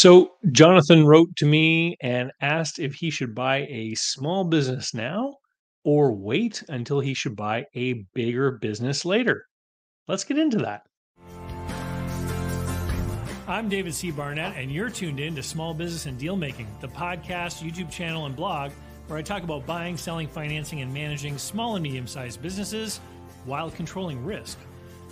So Johnathan wrote to me and asked if he should buy a small business now or wait until he should buy a bigger business later. Let's get into that. I'm David C. Barnett, and you're tuned in to Small Business and Deal Making, the podcast, YouTube channel, and blog where I talk about buying, selling, financing, and managing small and medium sized businesses while controlling risk.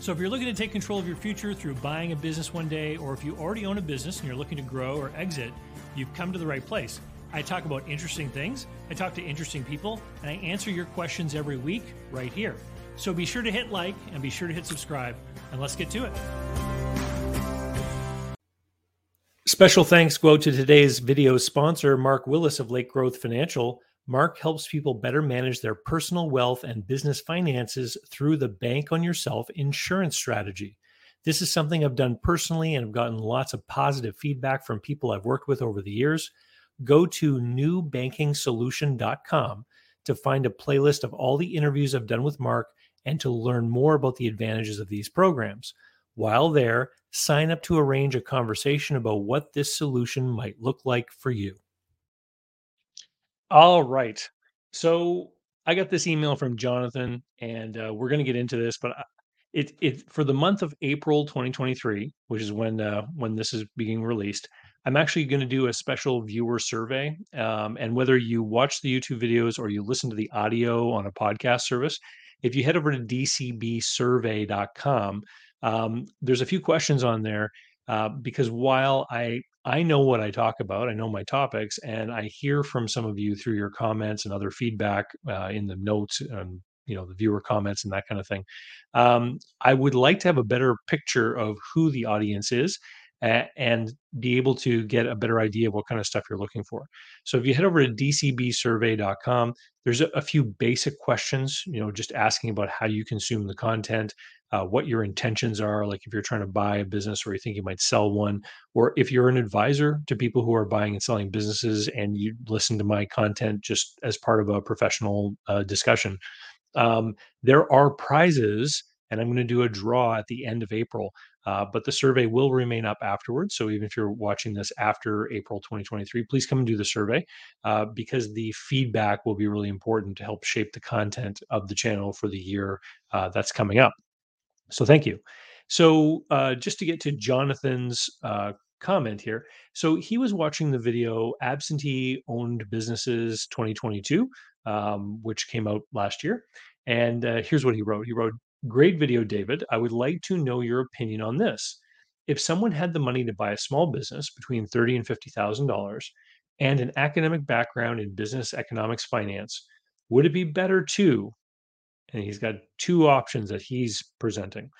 So, if you're looking to take control of your future through buying a business one day, or if you already own a business and you're looking to grow or exit, you've come to the right place. I talk about interesting things, I talk to interesting people, and I answer your questions every week right here. So, be sure to hit like and be sure to hit subscribe, and let's get to it. Special thanks go to today's video sponsor, Mark Willis of Lake Growth Financial. Mark helps people better manage their personal wealth and business finances through the Bank on Yourself insurance strategy. This is something I've done personally and I've gotten lots of positive feedback from people I've worked with over the years. Go to newbankingsolution.com to find a playlist of all the interviews I've done with Mark and to learn more about the advantages of these programs. While there, sign up to arrange a conversation about what this solution might look like for you. All right. So I got this email from Johnathan, and uh, we're going to get into this, but it it for the month of April 2023, which is when uh, when this is being released. I'm actually going to do a special viewer survey, um, and whether you watch the YouTube videos or you listen to the audio on a podcast service, if you head over to dcbsurvey.com, um, there's a few questions on there uh, because while I I know what I talk about. I know my topics, and I hear from some of you through your comments and other feedback uh, in the notes and you know the viewer comments and that kind of thing. Um, I would like to have a better picture of who the audience is and be able to get a better idea of what kind of stuff you're looking for. So if you head over to dcbsurvey.com, there's a, few basic questions, you know, just asking about how you consume the content, uh, what your intentions are, like if you're trying to buy a business or you think you might sell one, or if you're an advisor to people who are buying and selling businesses and you listen to my content just as part of a professional uh, discussion. Um, there are prizes, and I'm going to do a draw at the end of April. Uh, but the survey will remain up afterwards. So even if you're watching this after April 2023, please come and do the survey uh, because the feedback will be really important to help shape the content of the channel for the year uh, that's coming up. So thank you. So uh, just to get to Johnathan's uh, comment here. So he was watching the video Absentee Owned Businesses 2022, um, which came out last year. And uh, here's what he wrote He wrote, Great video, David. I would like to know your opinion on this. If someone had the money to buy a small business between thirty and fifty thousand dollars and an academic background in business economics finance, would it be better to and he's got two options that he's presenting.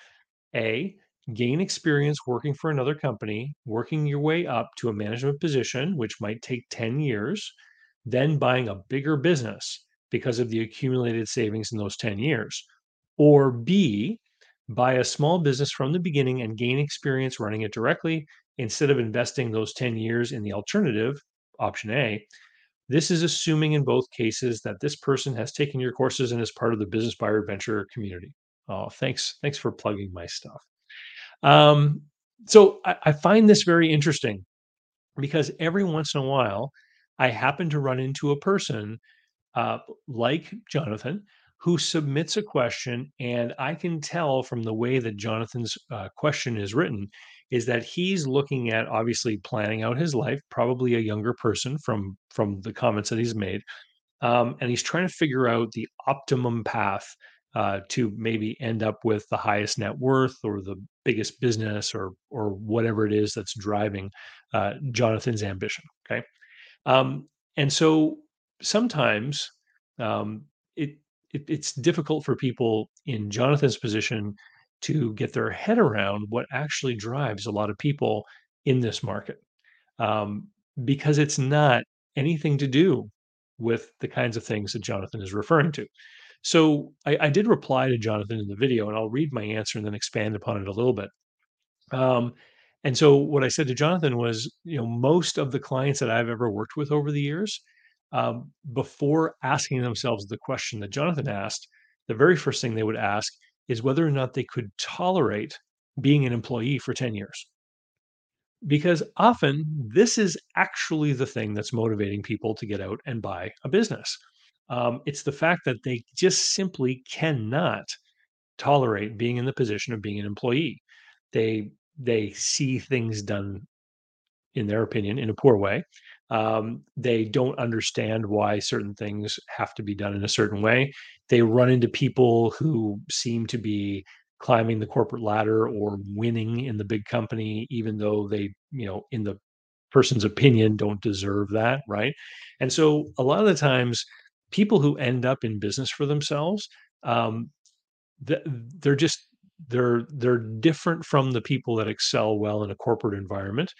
A, gain experience working for another company, working your way up to a management position, which might take 10 years, then buying a bigger business because of the accumulated savings in those 10 years. Or B, buy a small business from the beginning and gain experience running it directly instead of investing those 10 years in the alternative, option A, this is assuming in both cases that this person has taken your courses and is part of the business buyer advantage community. Oh, thanks. Thanks for plugging my stuff. Um, so I, I find this very interesting because every once in a while, I happen to run into a person uh, like Johnathan who submits a question, and I can tell from the way that Johnathan's uh, question is written is that he's looking at obviously planning out his life, probably a younger person from from the comments that he's made, um, and he's trying to figure out the optimum path uh, to maybe end up with the highest net worth or the biggest business or or whatever it is that's driving uh, Johnathan's ambition. Okay, um, and so sometimes um, it, it it's difficult for people in Johnathan's position to get their head around what actually drives a lot of people in this market um, because it's not anything to do with the kinds of things that Johnathan is referring to. So I, I did reply to Johnathan in the video, and I'll read my answer and then expand upon it a little bit. Um, and so what I said to Johnathan was, you know, most of the clients that I've ever worked with over the years, um, before asking themselves the question that Johnathan asked, the very first thing they would ask is whether or not they could tolerate being an employee for 10 years. because often this is actually the thing that's motivating people to get out and buy a business. Um, it's the fact that they just simply cannot tolerate being in the position of being an employee. They they see things done, in their opinion, in a poor way. Um, they don't understand why certain things have to be done in a certain way. They run into people who seem to be climbing the corporate ladder or winning in the big company, even though they, you know, in the person's opinion, don't deserve that, right? And so a lot of the times, people who end up in business for themselves, um, they're just they're they're different from the people that excel well in a corporate environment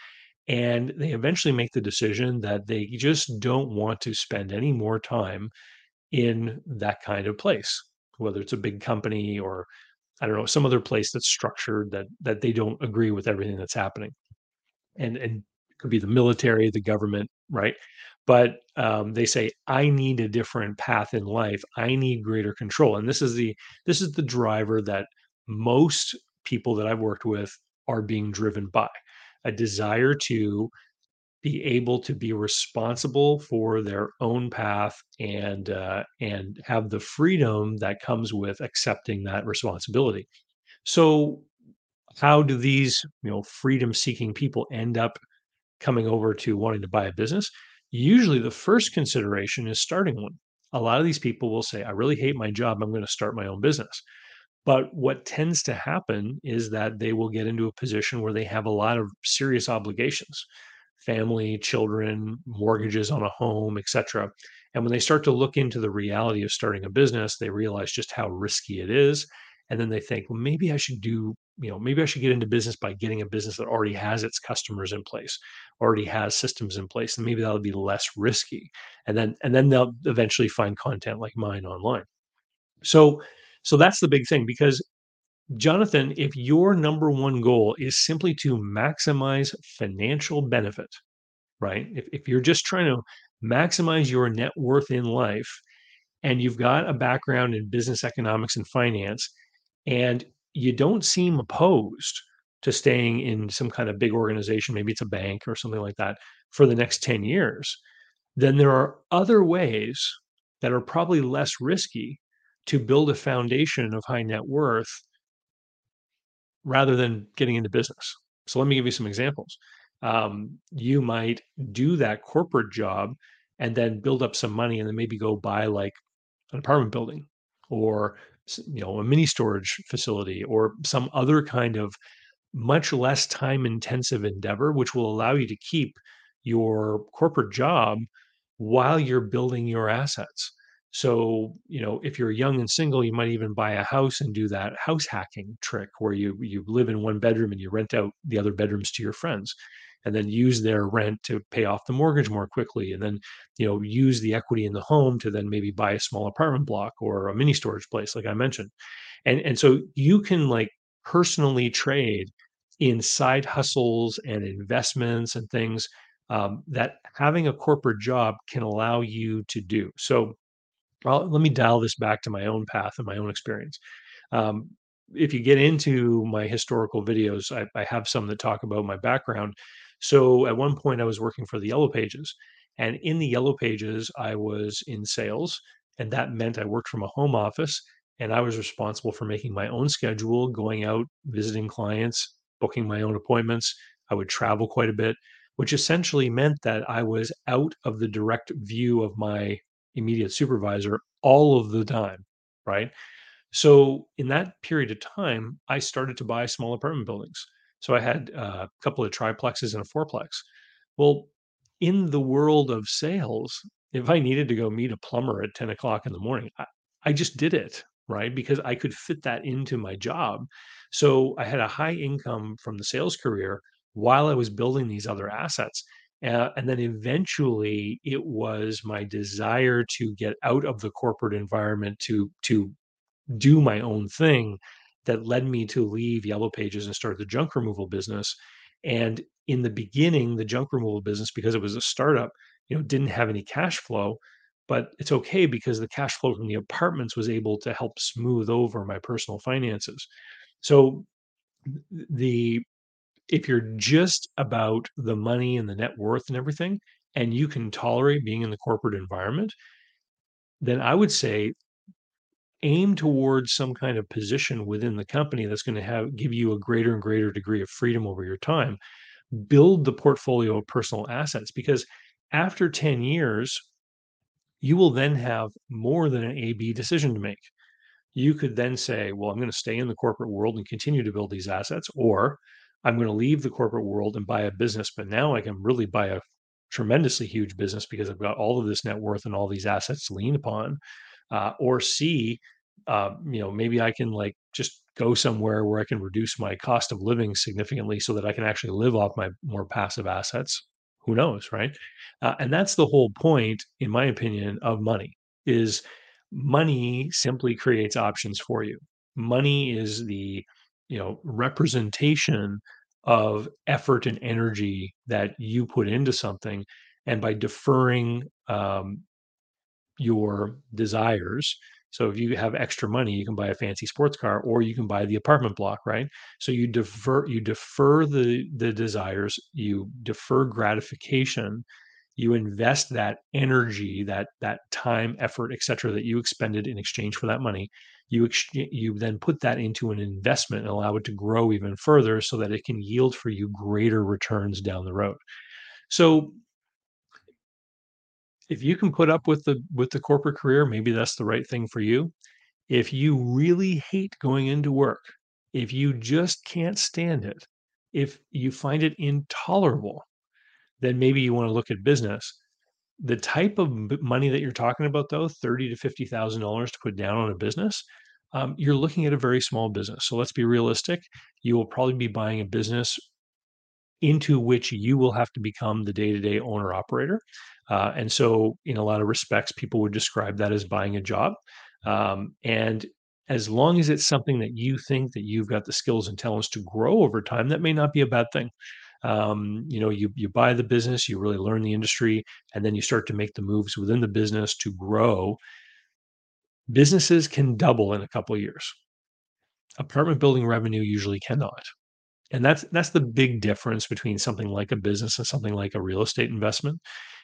and they eventually make the decision that they just don't want to spend any more time in that kind of place whether it's a big company or i don't know some other place that's structured that that they don't agree with everything that's happening. And and could be the military the government right? But um, they say i need a different path in life. I need greater control. And this is the this is the driver that most people that i've worked with are being driven by a desire to be able to be responsible for their own path and uh, and have the freedom that comes with accepting that responsibility. So, how do these you know freedom seeking people end up coming over to wanting to buy a business? Usually, the first consideration is starting one. A lot of these people will say, "I really hate my job. I'm going to start my own business." But what tends to happen is that they will get into a position where they have a lot of serious obligations, family, children, mortgages on a home, etc. And when they start to look into the reality of starting a business, they realize just how risky it is. And then they think, well, maybe I should do, you know, maybe I should get into business by getting a business that already has its customers in place, already has systems in place, and maybe that'll be less risky. And then and then they'll eventually find content like mine online. So so that's the big thing because Johnathan, if your number one goal is simply to maximize financial benefit, right? If, if you're just trying to maximize your net worth in life and you've got a background in business economics and finance, and you don't seem opposed to staying in some kind of big organization, maybe it's a bank or something like that, for the next 10 years, then there are other ways that are probably less risky to build a foundation of high net worth rather than getting into business. So let me give you some examples. Um, you might do that corporate job and then build up some money and then maybe go buy like an apartment building or you know a mini storage facility or some other kind of much less time intensive endeavor which will allow you to keep your corporate job while you're building your assets so, you know, if you're young and single, you might even buy a house and do that house hacking trick where you you live in one bedroom and you rent out the other bedrooms to your friends and then use their rent to pay off the mortgage more quickly and then, you know, use the equity in the home to then maybe buy a small apartment block or a mini storage place like I mentioned. And and so you can like personally trade in side hustles and investments and things um, that having a corporate job can allow you to do. So I'll, let me dial this back to my own path and my own experience. Um, if you get into my historical videos, I, I have some that talk about my background. So at one point, I was working for the Yellow Pages, and in the Yellow Pages, I was in sales, and that meant I worked from a home office, and I was responsible for making my own schedule, going out, visiting clients, booking my own appointments. I would travel quite a bit, which essentially meant that I was out of the direct view of my immediate supervisor all of the time, right? So in that period of time, I started to buy small apartment buildings. So I had uh, a couple of triplexes and a fourplex. Well, in the world of sales, if I needed to go meet a plumber at 10 o'clock in the morning, I, I just did it, right? Because I could fit that into my job. So I had a high income from the sales career while I was building these other assets. Uh, and then eventually it was my desire to get out of the corporate environment to to do my own thing that led me to leave Yellow Pages and start the junk removal business. And in the beginning, the junk removal business, because it was a startup, you know, didn't have any cash flow. But it's okay because the cash flow from the apartments was able to help smooth over my personal finances. So the if you're just about the money and the net worth and everything, and you can tolerate being in the corporate environment, then I would say aim towards some kind of position within the company that's going to have give you a greater and greater degree of freedom over your time. Build the portfolio of personal assets because after 10 years, you will then have more than an A B decision to make. You could then say, well, I'm going to stay in the corporate world and continue to build these assets, or I'm going to leave the corporate world and buy a business, but now I can really buy a tremendously huge business because I've got all of this net worth and all these assets to lean upon. Uh, or C, uh, you know, maybe I can like just go somewhere where I can reduce my cost of living significantly so that I can actually live off my more passive assets. Who knows, right? Uh, and that's the whole point, in my opinion, of money is money simply creates options for you. Money is the you know representation of effort and energy that you put into something, and by deferring um, your desires. So if you have extra money, you can buy a fancy sports car or you can buy the apartment block, right? So you defer you defer the the desires, you defer gratification you invest that energy that that time effort etc that you expended in exchange for that money you ex- you then put that into an investment and allow it to grow even further so that it can yield for you greater returns down the road so if you can put up with the with the corporate career maybe that's the right thing for you if you really hate going into work if you just can't stand it if you find it intolerable then maybe you want to look at business. The type of money that you're talking about, though, thirty to fifty thousand dollars to put down on a business, um, you're looking at a very small business. So let's be realistic. You will probably be buying a business into which you will have to become the day-to-day owner operator. Uh, and so, in a lot of respects, people would describe that as buying a job. Um, and as long as it's something that you think that you've got the skills and talents to grow over time, that may not be a bad thing um, you know you you buy the business you really learn the industry and then you start to make the moves within the business to grow businesses can double in a couple of years. Apartment building revenue usually cannot and that's that's the big difference between something like a business and something like a real estate investment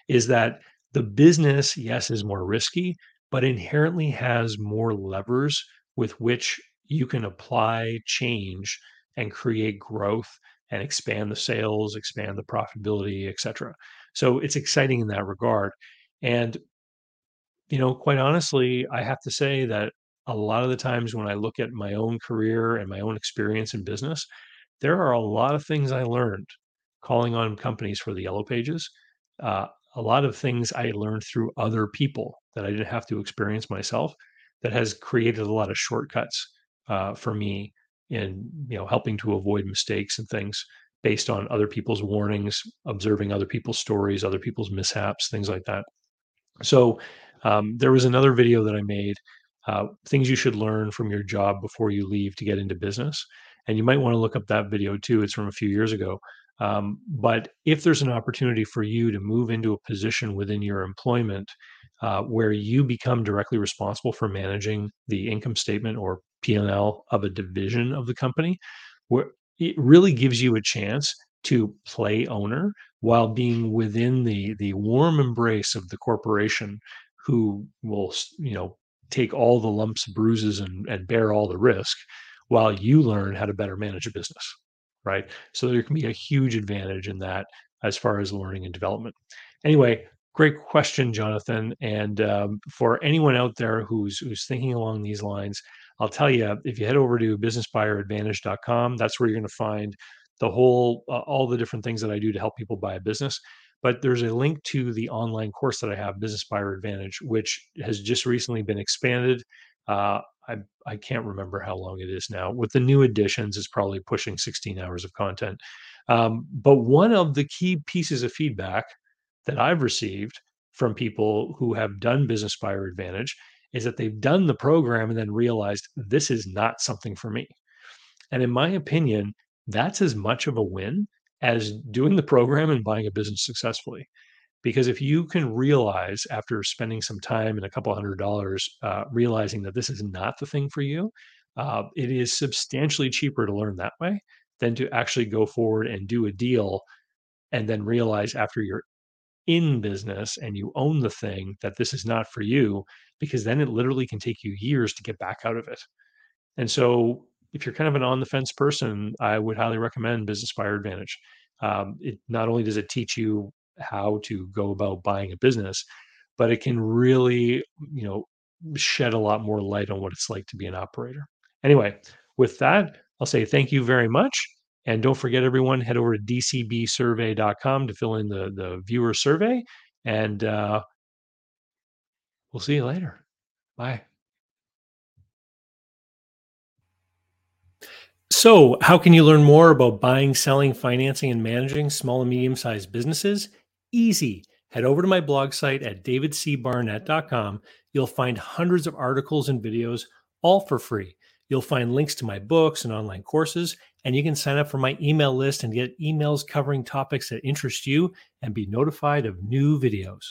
is that the business yes is more risky but inherently has more levers with which you can apply change and create growth and expand the sales, expand the profitability, et cetera. So it's exciting in that regard. And, you know, quite honestly, I have to say that a lot of the times when I look at my own career and my own experience in business, there are a lot of things I learned calling on companies for the yellow pages. Uh, a lot of things I learned through other people that I didn't have to experience myself that has created a lot of shortcuts uh, for me in you know helping to avoid mistakes and things based on other people's warnings observing other people's stories other people's mishaps things like that. So um, there was another video that i made uh, things you should learn from your job before you leave to get into business. And you might want to look up that video too it's from a few years ago um, but if there's an opportunity for you to move into a position within your employment uh, where you become directly responsible for managing the income statement or P&L of a division of the company, where it really gives you a chance to play owner while being within the the warm embrace of the corporation who will you know take all the lumps bruises and, and bear all the risk while you learn how to better manage a business right? So there can be a huge advantage in that as far as learning and development. Anyway great question johnathan and um, for anyone out there who's who's thinking along these lines I'll tell you, if you head over to businessbuyeradvantage.com, that's where you're going to find the whole, uh, all the different things that I do to help people buy a business. But there's a link to the online course that I have, Business Buyer Advantage, which has just recently been expanded. Uh, I, I can't remember how long it is now. With the new additions, it's probably pushing 16 hours of content. Um, but one of the key pieces of feedback that I've received from people who have done Business Buyer Advantage is that they've done the program and then realized this is not something for me. And in my opinion, that's as much of a win as doing the program and buying a business successfully. Because if you can realize after spending some time and a couple hundred dollars, uh, realizing that this is not the thing for you, uh, it is substantially cheaper to learn that way than to actually go forward and do a deal and then realize after you're in business and you own the thing that this is not for you because then it literally can take you years to get back out of it. And so if you're kind of an on the fence person, I would highly recommend Business Buyer Advantage. Um, it not only does it teach you how to go about buying a business, but it can really, you know, shed a lot more light on what it's like to be an operator. Anyway, with that, I'll say thank you very much. And don't forget, everyone, head over to dcbsurvey.com to fill in the, the viewer survey. And uh, we'll see you later. Bye. So, how can you learn more about buying, selling, financing, and managing small and medium sized businesses? Easy. Head over to my blog site at davidcbarnett.com. You'll find hundreds of articles and videos, all for free. You'll find links to my books and online courses, and you can sign up for my email list and get emails covering topics that interest you and be notified of new videos.